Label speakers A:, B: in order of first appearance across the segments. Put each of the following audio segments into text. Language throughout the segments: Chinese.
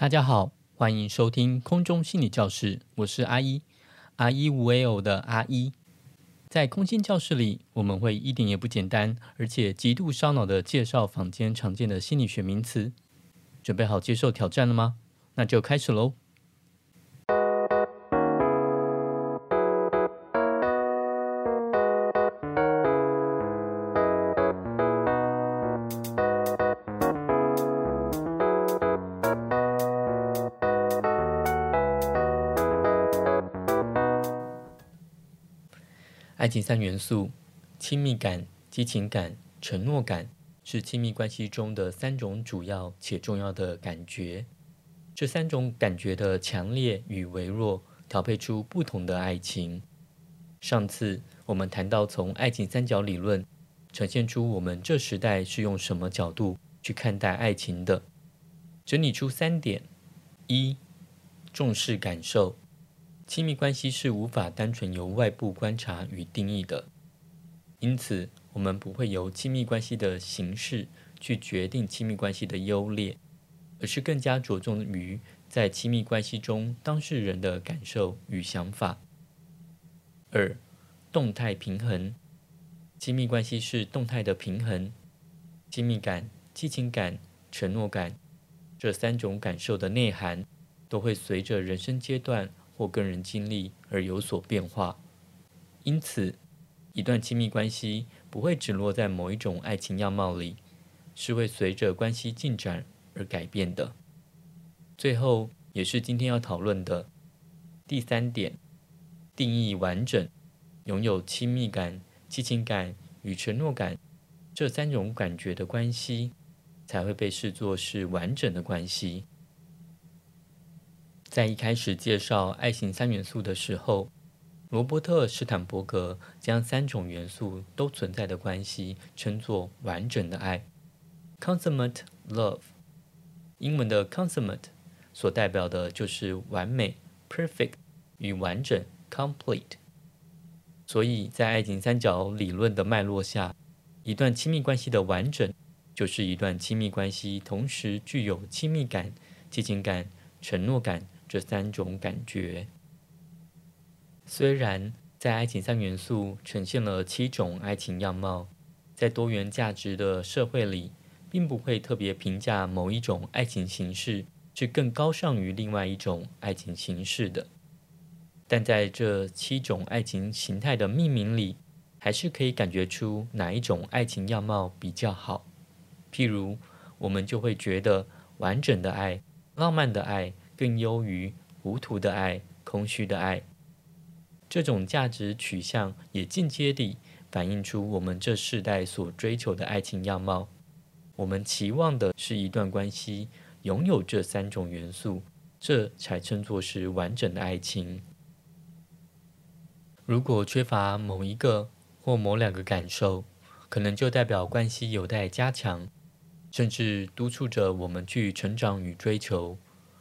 A: 大家好，欢迎收听空中心理教室，我是阿一，阿一无为偶的阿一。在空心教室里，我们会一点也不简单，而且极度烧脑的介绍坊间常见的心理学名词。准备好接受挑战了吗？那就开始喽。爱情三元素：亲密感、激情感、承诺感，是亲密关系中的三种主要且重要的感觉。这三种感觉的强烈与微弱，调配出不同的爱情。上次我们谈到，从爱情三角理论呈现出我们这时代是用什么角度去看待爱情的，整理出三点：一、重视感受。亲密关系是无法单纯由外部观察与定义的，因此我们不会由亲密关系的形式去决定亲密关系的优劣，而是更加着重于在亲密关系中当事人的感受与想法。二、动态平衡，亲密关系是动态的平衡，亲密感、激情感、承诺感这三种感受的内涵都会随着人生阶段。或个人经历而有所变化，因此，一段亲密关系不会只落在某一种爱情样貌里，是会随着关系进展而改变的。最后，也是今天要讨论的第三点：定义完整，拥有亲密感、激情感与承诺感这三种感觉的关系，才会被视作是完整的关系。在一开始介绍爱情三元素的时候，罗伯特·史坦伯格将三种元素都存在的关系称作完整的爱 （consummate love）。英文的 “consummate” 所代表的就是完美 （perfect） 与完整 （complete）。所以在爱情三角理论的脉络下，一段亲密关系的完整，就是一段亲密关系同时具有亲密感、激情感、承诺感。这三种感觉，虽然在爱情三元素呈现了七种爱情样貌，在多元价值的社会里，并不会特别评价某一种爱情形式是更高尚于另外一种爱情形式的，但在这七种爱情形态的命名里，还是可以感觉出哪一种爱情样貌比较好。譬如，我们就会觉得完整的爱、浪漫的爱。更优于无图的爱、空虚的爱。这种价值取向也间接地反映出我们这世代所追求的爱情样貌。我们期望的是一段关系拥有这三种元素，这才称作是完整的爱情。如果缺乏某一个或某两个感受，可能就代表关系有待加强，甚至督促着我们去成长与追求。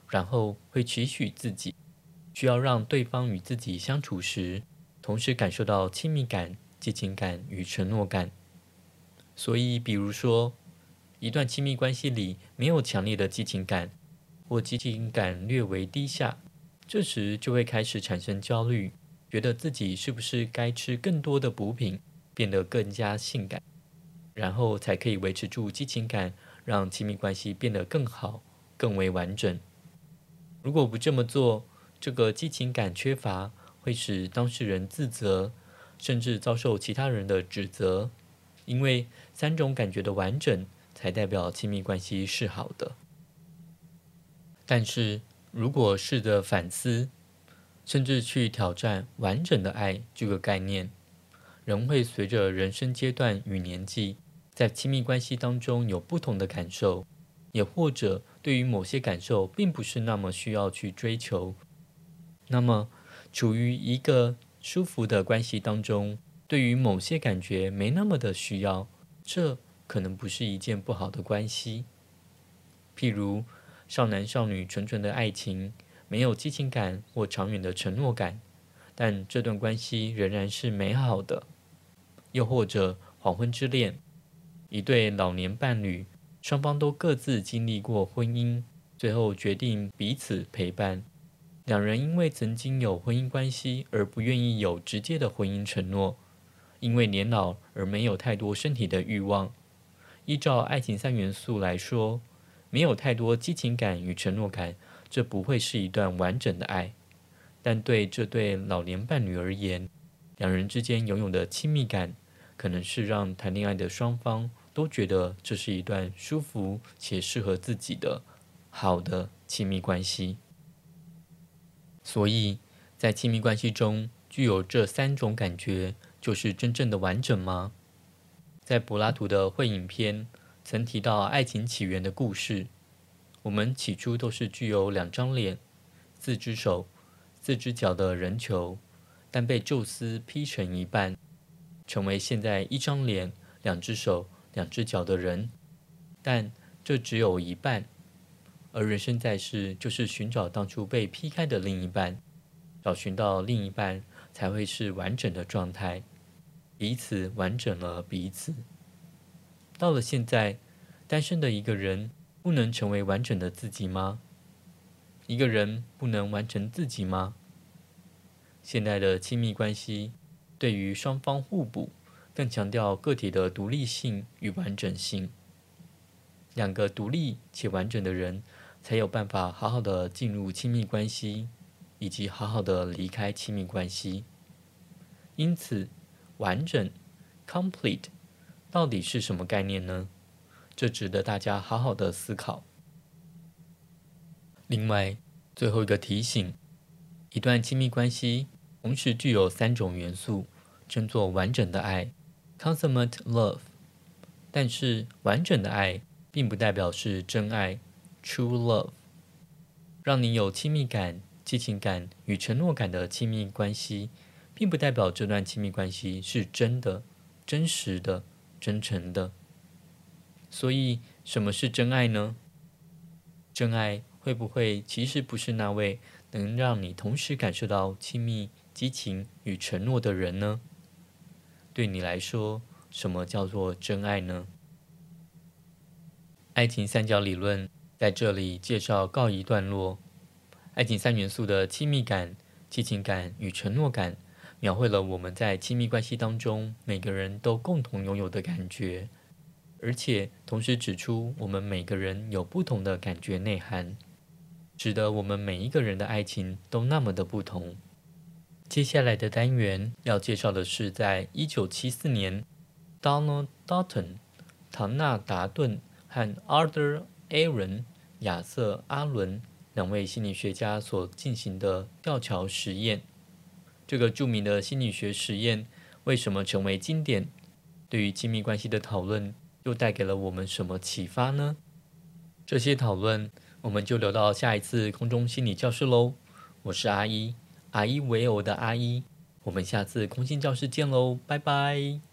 A: 然后会期许自己，需要让对方与自己相处时，同时感受到亲密感、激情感与承诺感。所以，比如说，一段亲密关系里没有强烈的激情感，或激情感略为低下，这时就会开始产生焦虑，觉得自己是不是该吃更多的补品，变得更加性感，然后才可以维持住激情感，让亲密关系变得更好、更为完整。如果不这么做，这个激情感缺乏会使当事人自责，甚至遭受其他人的指责，因为三种感觉的完整才代表亲密关系是好的。但是如果试着反思，甚至去挑战完整的爱这个概念，人会随着人生阶段与年纪，在亲密关系当中有不同的感受。也或者对于某些感受并不是那么需要去追求，那么处于一个舒服的关系当中，对于某些感觉没那么的需要，这可能不是一件不好的关系。譬如少男少女纯纯的爱情，没有激情感或长远的承诺感，但这段关系仍然是美好的。又或者黄昏之恋，一对老年伴侣。双方都各自经历过婚姻，最后决定彼此陪伴。两人因为曾经有婚姻关系而不愿意有直接的婚姻承诺，因为年老而没有太多身体的欲望。依照爱情三元素来说，没有太多激情感与承诺感，这不会是一段完整的爱。但对这对老年伴侣而言，两人之间拥有的亲密感，可能是让谈恋爱的双方都觉得这是一段舒服且适合自己的好的亲密关系。所以，在亲密关系中具有这三种感觉，就是真正的完整吗？在柏拉图的《会影片》曾提到爱情起源的故事。我们起初都是具有两张脸、四只手、四只脚的人球，但被宙斯劈成一半，成为现在一张脸、两只手、两只脚的人。但这只有一半，而人生在世就是寻找当初被劈开的另一半，找寻到另一半才会是完整的状态。彼此完整了彼此。到了现在，单身的一个人不能成为完整的自己吗？一个人不能完成自己吗？现代的亲密关系对于双方互补，更强调个体的独立性与完整性。两个独立且完整的人，才有办法好好的进入亲密关系，以及好好的离开亲密关系。因此，完整 （complete） 到底是什么概念呢？这值得大家好好的思考。另外，最后一个提醒：一段亲密关系同时具有三种元素，称作完整的爱 （consummate love）。但是，完整的爱并不代表是真爱 （true love）。让你有亲密感、激情感与承诺感的亲密关系。并不代表这段亲密关系是真的、真实的、真诚的。所以，什么是真爱呢？真爱会不会其实不是那位能让你同时感受到亲密、激情与承诺的人呢？对你来说，什么叫做真爱呢？爱情三角理论在这里介绍告一段落。爱情三元素的亲密感、激情感与承诺感。描绘了我们在亲密关系当中每个人都共同拥有的感觉，而且同时指出我们每个人有不同的感觉内涵，使得我们每一个人的爱情都那么的不同。接下来的单元要介绍的是，在一九七四年，Donald Dalton、唐纳达顿和 Arthur Aaron、亚瑟阿伦两位心理学家所进行的吊桥实验。这个著名的心理学实验为什么成为经典？对于亲密关系的讨论又带给了我们什么启发呢？这些讨论我们就留到下一次空中心理教室喽。我是阿一，阿一为偶的阿一，我们下次空心教室见喽，拜拜。